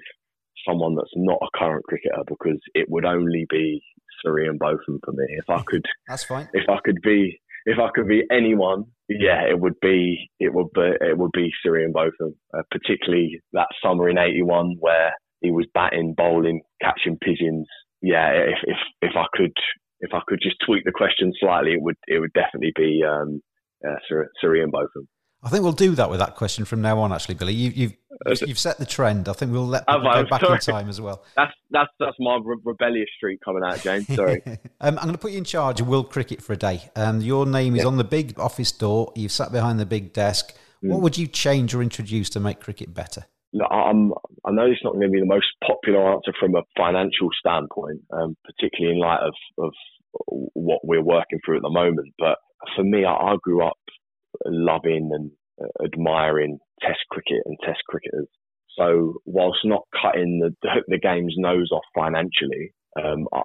someone that's not a current cricketer because it would only be Sir Ian Botham for me. If I could, that's fine. If I could be, if I could be anyone, yeah, it would be, it would be, it would be Sir Ian Botham. Uh, particularly that summer in '81 where he was batting, bowling, catching pigeons. Yeah, if if if I could, if I could just tweak the question slightly, it would it would definitely be um, uh, Sir Ian Botham. I think we'll do that with that question from now on. Actually, Billy, you, have you've, you've set the trend. I think we'll let people go back sorry. in time as well. *laughs* That's that's that's my re- rebellious streak coming out, James. Sorry. *laughs* um, I'm going to put you in charge of World Cricket for a day. Um, your name is yeah. on the big office door. You've sat behind the big desk. Mm. What would you change or introduce to make cricket better? I'm, I know it's not going to be the most popular answer from a financial standpoint, um, particularly in light of, of what we're working through at the moment. But for me, I, I grew up loving and uh, admiring Test cricket and Test cricketers. So whilst not cutting the *laughs* the game's nose off financially, um, I,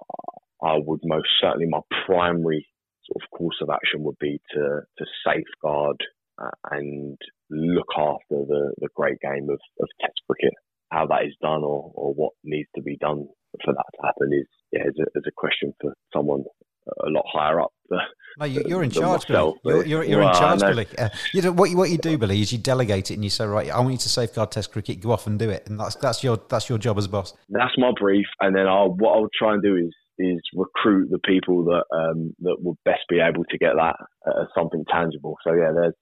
I would most certainly my primary sort of course of action would be to to safeguard uh, and look after the, the great game of, of Test cricket. How that is done or, or what needs to be done for that to happen is yeah, is a, is a question for someone a lot higher up. No, you're in charge, myself, Billy. You're, you're, you're well, in charge, Billy. Uh, you know, what, you, what you do, Billy, is you delegate it and you say, right, I want you to safeguard Test cricket. Go off and do it, and that's that's your that's your job as boss. That's my brief, and then I'll what I'll try and do is is recruit the people that um, that will best be able to get that as something tangible. So yeah, there's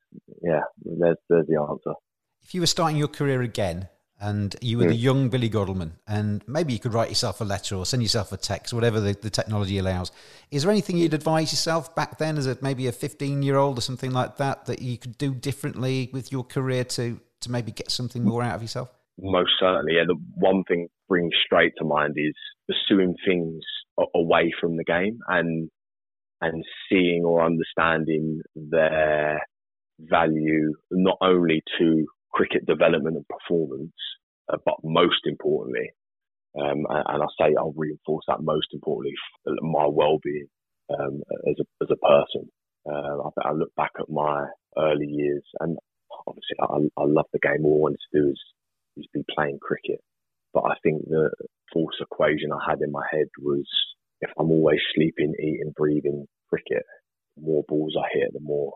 yeah, there's there's the answer. If you were starting your career again and you were mm. the young Billy Godleman, and maybe you could write yourself a letter or send yourself a text, whatever the, the technology allows. Is there anything you'd advise yourself back then, as a, maybe a 15 year old or something like that, that you could do differently with your career to, to maybe get something more out of yourself? Most certainly. Yeah, the one thing brings straight to mind is pursuing things away from the game and and seeing or understanding their value not only to cricket development and performance, uh, but most importantly, um, and, I say I'll reinforce that most importantly, my well-being um, as a as a person. Uh, I, I, look back at my early years, and obviously I, I love the game. All I wanted to do is is be playing cricket. But I think the false equation I had in my head was if I'm always sleeping, eating, breathing cricket, the more balls I hit, the more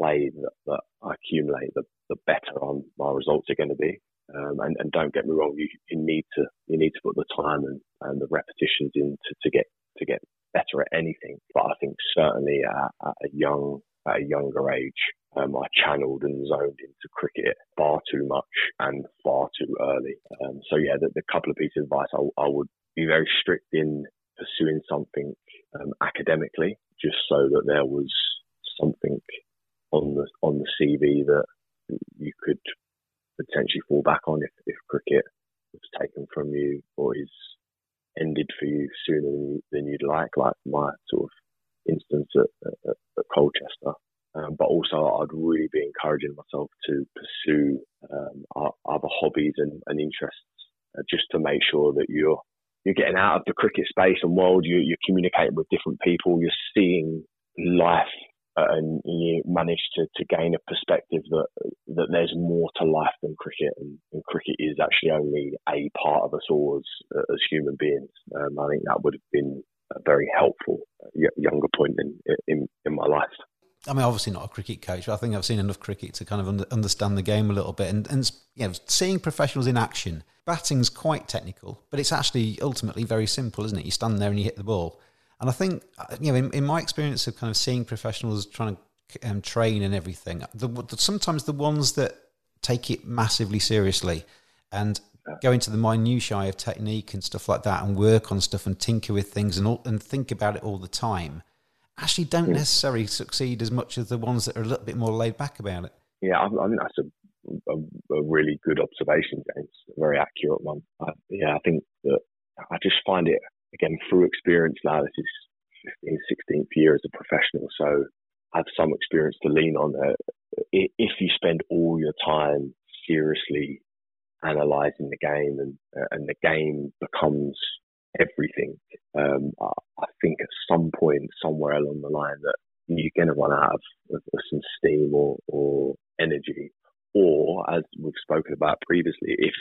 play that, that I accumulate, the, the better on my results are going to be. Um, and, and, don't get me wrong, you, you, need to you need to put the time and, and the repetitions in to, to get to get better at anything. But I think certainly at, at a young at a younger age, um, I channeled and zoned into cricket far too much and far too early. Um, so yeah, the, the, couple of pieces of advice I, I, would be very strict in pursuing something um, academically, just so that there was something on the on the CV that you could potentially fall back on if, if cricket was taken from you or is ended for you sooner than, than you'd like, like my sort of instance at, at, at Colchester. Um, but also, I'd really be encouraging myself to pursue um, other hobbies and, and interests, uh, just to make sure that you're you're getting out of the cricket space and world. You, you're communicating with different people. You're seeing life and you manage to, to gain a perspective that that there's more to life than cricket, and, and cricket is actually only a part of us all as, as human beings. Um, I think that would have been a very helpful uh, younger point in, in in my life. I mean, obviously not a cricket coach, but I think I've seen enough cricket to kind of under, understand the game a little bit. And, and you know, seeing professionals in action, batting's quite technical, but it's actually ultimately very simple, isn't it? You stand there and you hit the ball. And I think, uh, you know, in, in my experience of kind of seeing professionals trying to um, train and everything, the, the, sometimes the ones that take it massively seriously and go into the minutiae of technique and stuff like that and work on stuff and tinker with things and, all, and think about it all the time actually don't yeah. necessarily succeed as much as the ones that are a little bit more laid back about it. Yeah, I, I think that's a, a, a, really good observation, James. A very accurate one. I, yeah, I think that I just find it again through experience now. This is 15th, 16th year as a professional, so have some experience to lean on. Uh, if you spend all your time seriously analysing the game, and uh, and the game becomes everything, um, I, I think at some point, somewhere along the line, that you're going to run out of, of, of some steam or, or energy. Or, as we've spoken about previously, if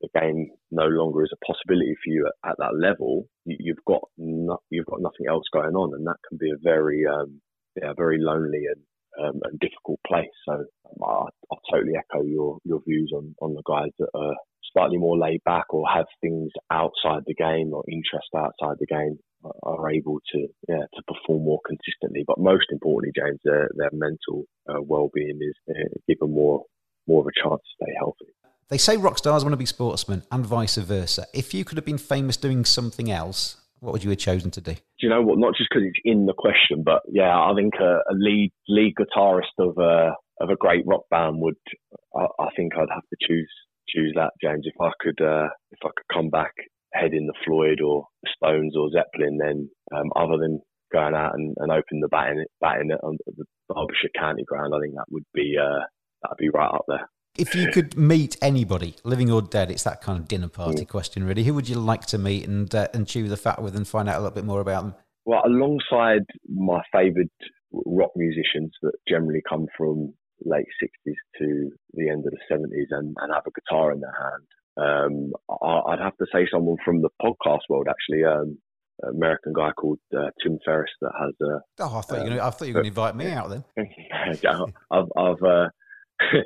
the game no longer is a possibility for you at, at that level, you, have got no, you've got nothing else going on, and that can be a very um, yeah, very lonely and um, and difficult place. So um, I, I, totally echo your your views on on the guys that are slightly more laid back or have things outside the game or interest outside the game are able to yeah to perform more consistently. But most importantly, James, their their mental uh, well being is uh, given more more of a chance to stay healthy. They say rock stars want to be sportsmen and vice versa. If you could have been famous doing something else, what would you have chosen to do? Do you know what? Not just because it's in the question, but yeah, I think a, a lead lead guitarist of a of a great rock band would. I, I, think I'd have to choose choose that, James. If I could, uh, if I could come back head in the Floyd or the Stones or Zeppelin, then um, other than going out and, and opening the batting batting on the Derbyshire County ground, I think that would be uh, that'd be right up there. If you could meet anybody, living or dead, it's that kind of dinner party mm. question, really. Who would you like to meet and uh, and chew the fat with and find out a little bit more about them? Well, alongside my favoured rock musicians that generally come from late 60s to the end of the 70s and, and have a guitar in their hand. Um, I, would have to say someone from the podcast world, actually, um, American guy called uh, Tim Ferriss that has a. Oh, I thought, um, you, were gonna, you were going to invite me *laughs* out then. *laughs* I've, I've, uh, *laughs*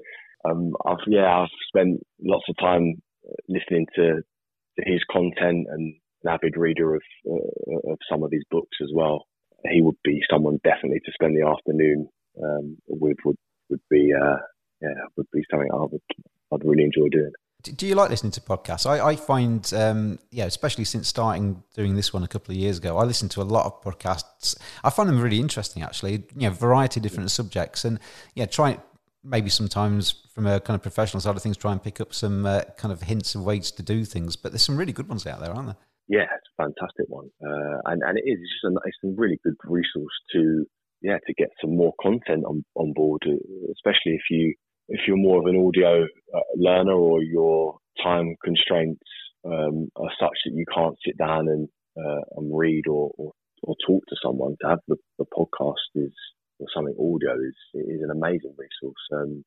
um, I've, yeah, I've spent lots of time listening to, to his content and an avid reader of uh, of some of his books as well. He would be someone definitely to spend the afternoon um, with. Would would be uh, yeah would be something I would I'd really enjoy doing. Do you like listening to podcasts? I, I find, um, yeah, especially since starting doing this one a couple of years ago, I listen to a lot of podcasts. I find them really interesting, actually. You know, variety of different subjects, and yeah, try maybe sometimes from a kind of professional side of things, try and pick up some uh, kind of hints of ways to do things. But there's some really good ones out there, aren't there? Yeah, it's a fantastic one, uh, and and it is just a, it's a really good resource to yeah to get some more content on on board, especially if you if you're more of an audio uh, learner or your time constraints um, are such that you can't sit down and uh, and read or, or, or talk to someone. To have the, the podcast is or something audio is is an amazing resource. Um,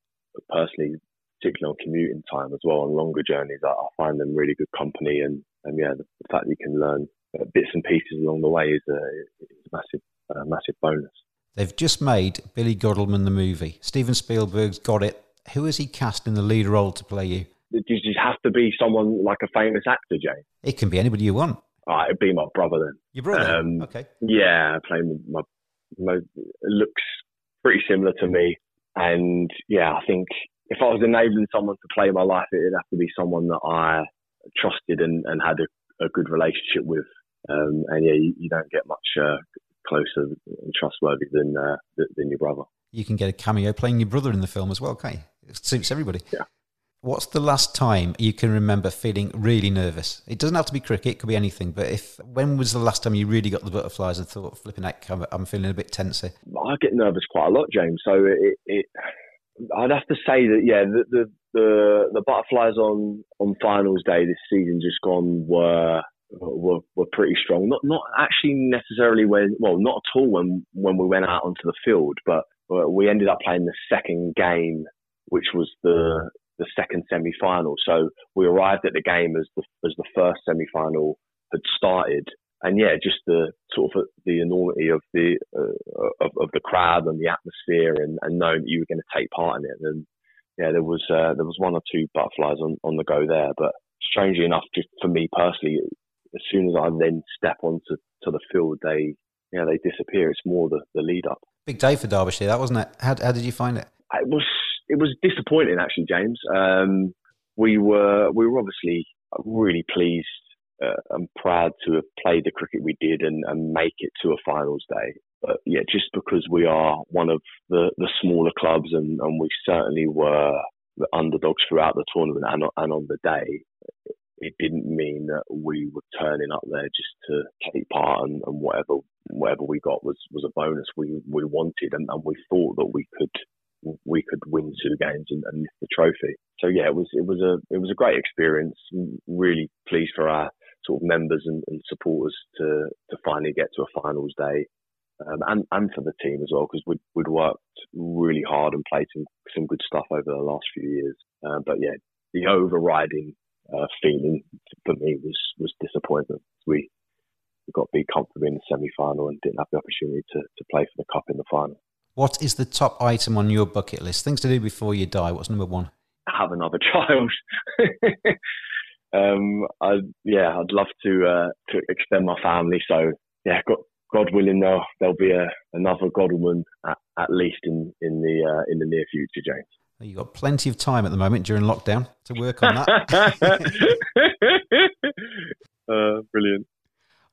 personally, particularly on commuting time as well, on longer journeys, I, I find them really good company. And, and yeah, the, the fact that you can learn uh, bits and pieces along the way is a, is a massive, uh, massive bonus. They've just made Billy Godleman the movie. Steven Spielberg's got it. Who has he cast in the lead role to play you? Does it have to be someone like a famous actor, Jay? It can be anybody you want. Oh, it'd be my brother then. Your brother? Um, okay. Yeah, playing my, looks pretty similar to me, and yeah, I think if I was enabling someone to play my life, it'd have to be someone that I trusted and, and had a, a good relationship with. Um, and yeah, you, you, don't get much uh, closer and trustworthy than uh, than your brother. You can get a cameo playing your brother in the film as well, okay? It suits everybody. Yeah. What's the last time you can remember feeling really nervous? It doesn't have to be cricket; it could be anything. But if when was the last time you really got the butterflies and thought, "Flipping heck, I'm, I'm feeling a bit here"? I get nervous quite a lot, James. So it, it I'd have to say that yeah, the, the the the butterflies on on finals day this season just gone were were were pretty strong. Not not actually necessarily when well not at all when when we went out onto the field, but we ended up playing the second game, which was the the second semi final. So we arrived at the game as the as the first semi final had started, and yeah, just the sort of the enormity of the uh, of, of, the crowd and the atmosphere, and, and knowing that you were going to take part in it. And yeah, there was uh, there was one or two butterflies on, on the go there, but strangely enough, just for me personally, as soon as I then step onto to the field, they yeah they disappear. It's more the, the lead up. Big day for Derbyshire, that wasn't it? How, how did you find it? It was it was disappointing actually, James. Um, we were we were obviously really pleased uh, I'm proud to have played the cricket we did and, and, make it to a finals day. But yeah, just because we are one of the, the smaller clubs and, and we certainly were the underdogs throughout the tournament and, and on the day, it didn't mean that we were turning up there just to take part and, and whatever whatever we got was, was a bonus we, we wanted and, and we thought that we could we could win two games and, and lift the trophy. So yeah, it was it was a it was a great experience. Really pleased for our sort of members and, and supporters to to finally get to a finals day, um, and and for the team as well because we'd we'd worked really hard and played some some good stuff over the last few years. Uh, but yeah, the overriding uh, feeling for me was was disappointment. We got beat comfortably in the semi final and didn't have the opportunity to to play for the cup in the final. What is the top item on your bucket list? Things to do before you die. What's number one? Have another *laughs* child. *laughs* um, I, yeah, I'd love to uh, to extend my family. So yeah, God, God willing, there'll, there'll be a, another Godleman at, at least in in the uh, in the near future, James. You've got plenty of time at the moment during lockdown to work on that. *laughs* uh, brilliant.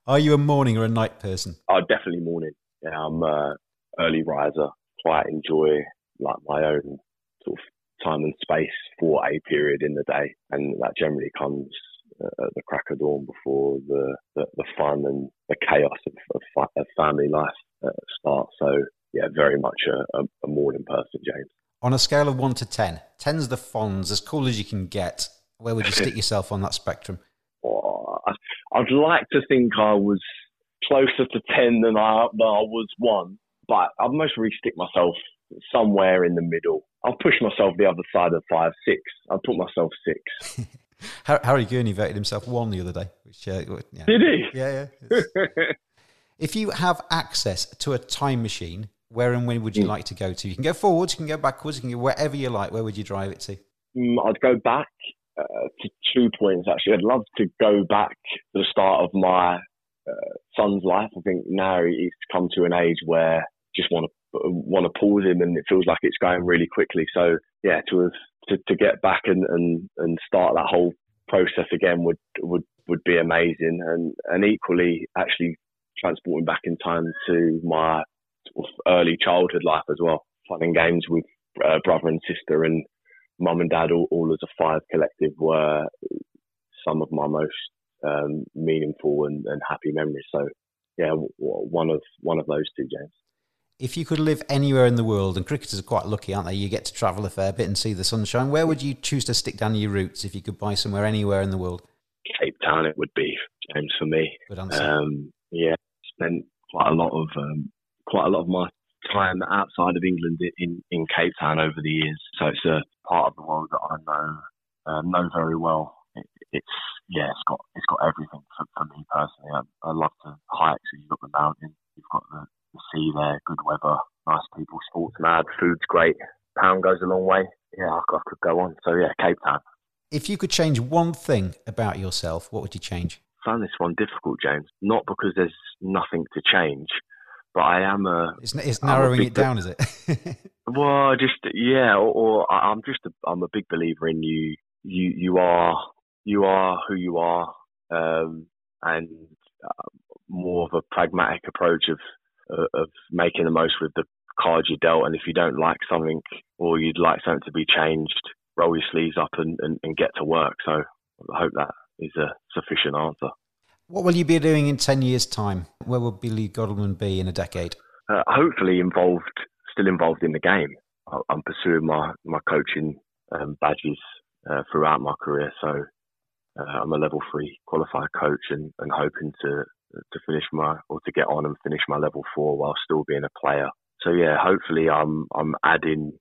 Are you a morning or a night person? Oh, definitely morning. Yeah, I'm uh, early riser. Quite enjoy like my own sort of time and space for a period in the day, and that generally comes uh, at the crack of dawn before the, the, the fun and the chaos of, of, of family life uh, start. So, yeah, very much a, a, a morning person, James. On a scale of 1 to 10, 10's the fonz, as cool as you can get. Where would you stick *laughs* yourself on that spectrum? Oh, I'd like to think I was closer to 10 than I, than I was 1, but I'd most stick myself somewhere in the middle. I'll push myself the other side of 5, 6. I'll put myself 6. *laughs* Harry Gurney voted himself one the other day. Which, uh, yeah. Did he? Yeah, yeah. *laughs* if you have access to a time machine, where and when would you mm. like to go to? You can go forwards, you can go backwards, you can go wherever you like. Where would you drive it to? Mm, I'd go back uh, to two points actually. I'd love to go back to the start of my uh, son's life. I think now he's come to an age where just want to want to pause him, and it feels like it's going really quickly. So yeah, to to, to get back and, and, and start that whole process again would would would be amazing, and and equally actually transporting back in time to my early childhood life as well, and games with uh, brother and sister and mum and dad all, all as a five collective were some of my most um, meaningful and, and happy memories. So yeah, one of one of those two, James. If you could live anywhere in the world, and cricketers are quite lucky, aren't they? You get to travel a fair bit and see the sunshine. Where would you choose to stick down your roots if you could buy somewhere anywhere in the world? Cape Town, it would be James for me. Good answer. Um, yeah, spent quite a lot of um, quite a lot of my time outside of England in in Cape Town over the years. So it's a part of the world that I know uh, know very well. It, it's yeah, it's got it's got everything for, for me personally. I, I love to hike. So you've got the mountain, you've got the the sea there, good weather, nice people, sports mad, food's great, pound goes a long way. Yeah, I, I could go on. So yeah, Cape Town. If you could change one thing about yourself, what would you change? I found this one difficult, James. Not because there's nothing to change, but I am a. It's, it's narrowing it down, is it? *laughs* well, just yeah, or, or, I'm just a, I'm a big believer in you. You you are you are who you are, um, and uh, more of a pragmatic approach of of making the most with the cards you're dealt. And if you don't like something or you'd like something to be changed, roll your sleeves up and, and, and get to work. So I hope that is a sufficient answer. What will you be doing in 10 years' time? Where will Billy Godleman be in a decade? Uh, hopefully involved, still involved in the game. I'm pursuing my, my coaching um, badges uh, throughout my career. So uh, I'm a level three qualified coach and, and hoping to to finish my or to get on and finish my level four while still being a player. So yeah, hopefully I'm I'm adding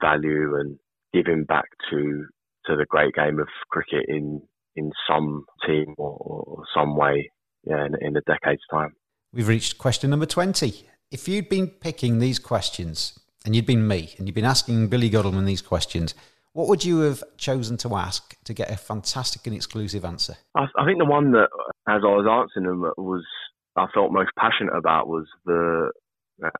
value and giving back to to the great game of cricket in in some team or, or some way. Yeah, in, in a decade's time. We've reached question number twenty. If you'd been picking these questions and you'd been me and you'd been asking Billy Godleman these questions, what would you have chosen to ask to get a fantastic and exclusive answer? I, I think the one that, as I was answering them, was I felt most passionate about was the,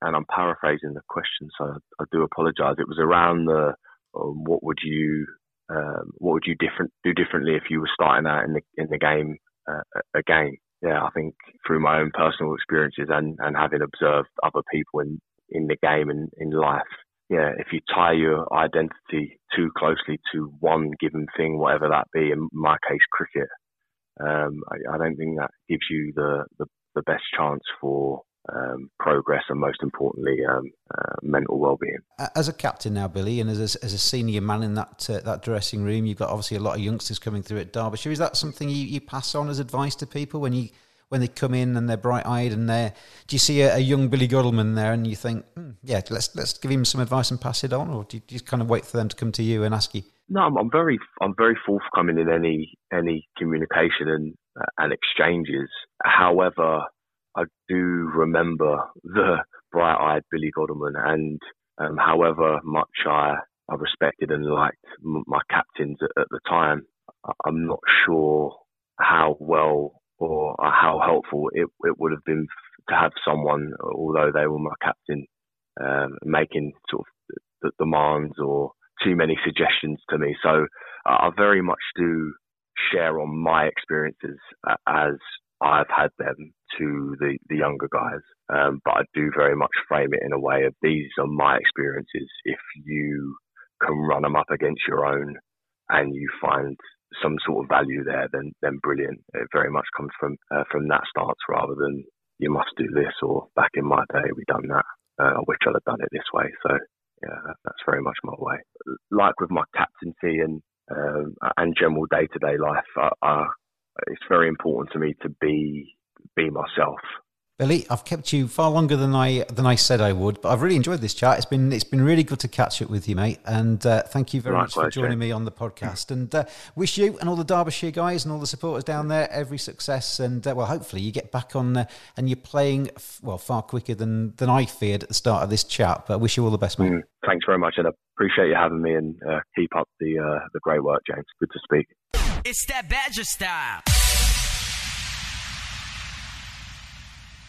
and I'm paraphrasing the question, so I do apologise. It was around the um, what would you um, what would you different do differently if you were starting out in the in the game uh, again? Yeah, I think through my own personal experiences and, and having observed other people in, in the game and in life, yeah, if you tie your identity too closely to one given thing, whatever that be, in my case, cricket, um, I, I, don't think that gives you the, the, the best chance for um, progress and most importantly, um, uh, mental well-being. As a captain now, Billy, and as a, as a senior man in that uh, that dressing room, you've got obviously a lot of youngsters coming through at Derbyshire. Is that something you, you pass on as advice to people when you when they come in and they're bright eyed and they're. Do you see a, a, young Billy Godleman there and you think, mm, yeah, let's let's give him some advice and pass it on, or do you just kind of wait for them to come to you and ask you? No, I'm, I'm very I'm very forthcoming in any any communication and uh, and exchanges. However, I do remember the bright eyed Billy Godleman, and um, however much I I respected and liked my captains at the time, I'm not sure how well or how helpful it, it would have been to have someone, although they were my captain, um, making sort of demands or too many suggestions to me. So I very much do share on my experiences as I've had them to the, the younger guys. Um, but I do very much frame it in a way of these are my experiences. If you can run them up against your own, and you find some sort of value there, then then brilliant. It very much comes from uh, from that stance rather than you must do this or back in my day we done that. Uh, I wish I'd have done it this way. So yeah, that's very much my way. Like with my captaincy and um, and general day to day life, uh, uh, it's very important to me to be be myself Billy, I've kept you far longer than I than I said I would, but I've really enjoyed this chat. It's been it's been really good to catch up with you, mate. And uh, thank you very much for joining me on the podcast. And uh, wish you and all the Derbyshire guys and all the supporters down there every success. And uh, well, hopefully you get back on uh, and you're playing well far quicker than than I feared at the start of this chat. But I wish you all the best, mate. Mm, thanks very much, and I appreciate you having me. And uh, keep up the uh, the great work, James. Good to speak. It's that Badger style.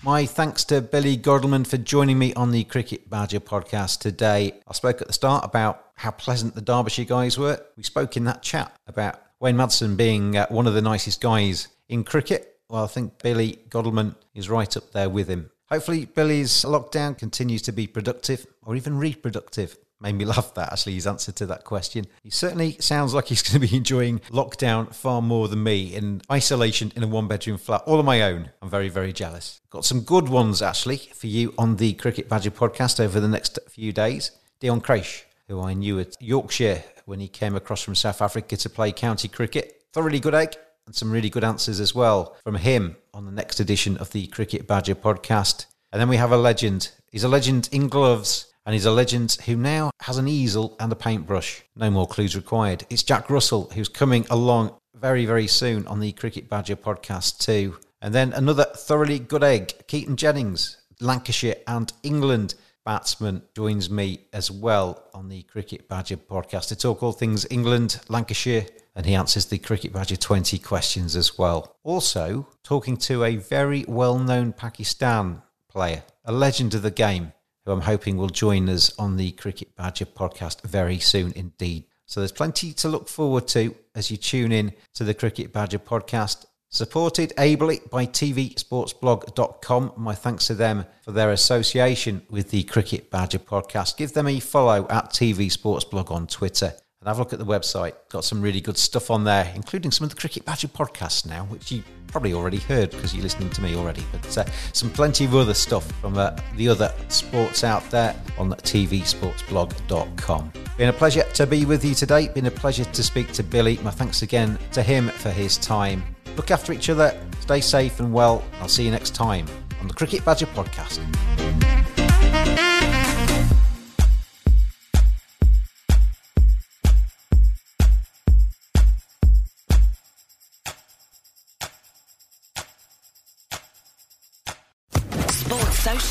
My thanks to Billy Godleman for joining me on the Cricket Badger podcast today. I spoke at the start about how pleasant the Derbyshire guys were. We spoke in that chat about Wayne Madsen being uh, one of the nicest guys in cricket. Well, I think Billy Godleman is right up there with him. Hopefully, Billy's lockdown continues to be productive or even reproductive made me *laughs* laugh that actually his answer to that question. He certainly sounds like he's *laughs* going to be enjoying lockdown far more than me in isolation in a one bedroom flat all on my own. I'm very, very jealous. Got some good ones actually for you on the Cricket Badger podcast over the next few days. Deon Kruis, who I knew at Yorkshire when he came across from South Africa to play county cricket. Thoroughly good egg and some really good answers as well from him on the next edition of the Cricket Badger podcast. And then we have a legend. He's a legend in gloves and he's a legend who now has an easel and a paintbrush. No more clues required. It's Jack Russell, who's coming along very, very soon on the Cricket Badger podcast, too. And then another thoroughly good egg, Keaton Jennings, Lancashire and England batsman, joins me as well on the Cricket Badger podcast to talk all things England, Lancashire, and he answers the Cricket Badger 20 questions as well. Also, talking to a very well known Pakistan player, a legend of the game who I'm hoping will join us on the Cricket Badger podcast very soon indeed. So there's plenty to look forward to as you tune in to the Cricket Badger podcast. Supported ably by TVSportsBlog.com. My thanks to them for their association with the Cricket Badger podcast. Give them a follow at TV Sportsblog on Twitter and have a look at the website. Got some really good stuff on there, including some of the Cricket Badger podcasts now, which you probably already heard because you're listening to me already. But uh, some plenty of other stuff from uh, the other sports out there on tvsportsblog.com. Been a pleasure to be with you today. Been a pleasure to speak to Billy. My thanks again to him for his time. Look after each other, stay safe and well. I'll see you next time on the Cricket Badger podcast.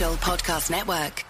Podcast Network.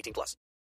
18 plus.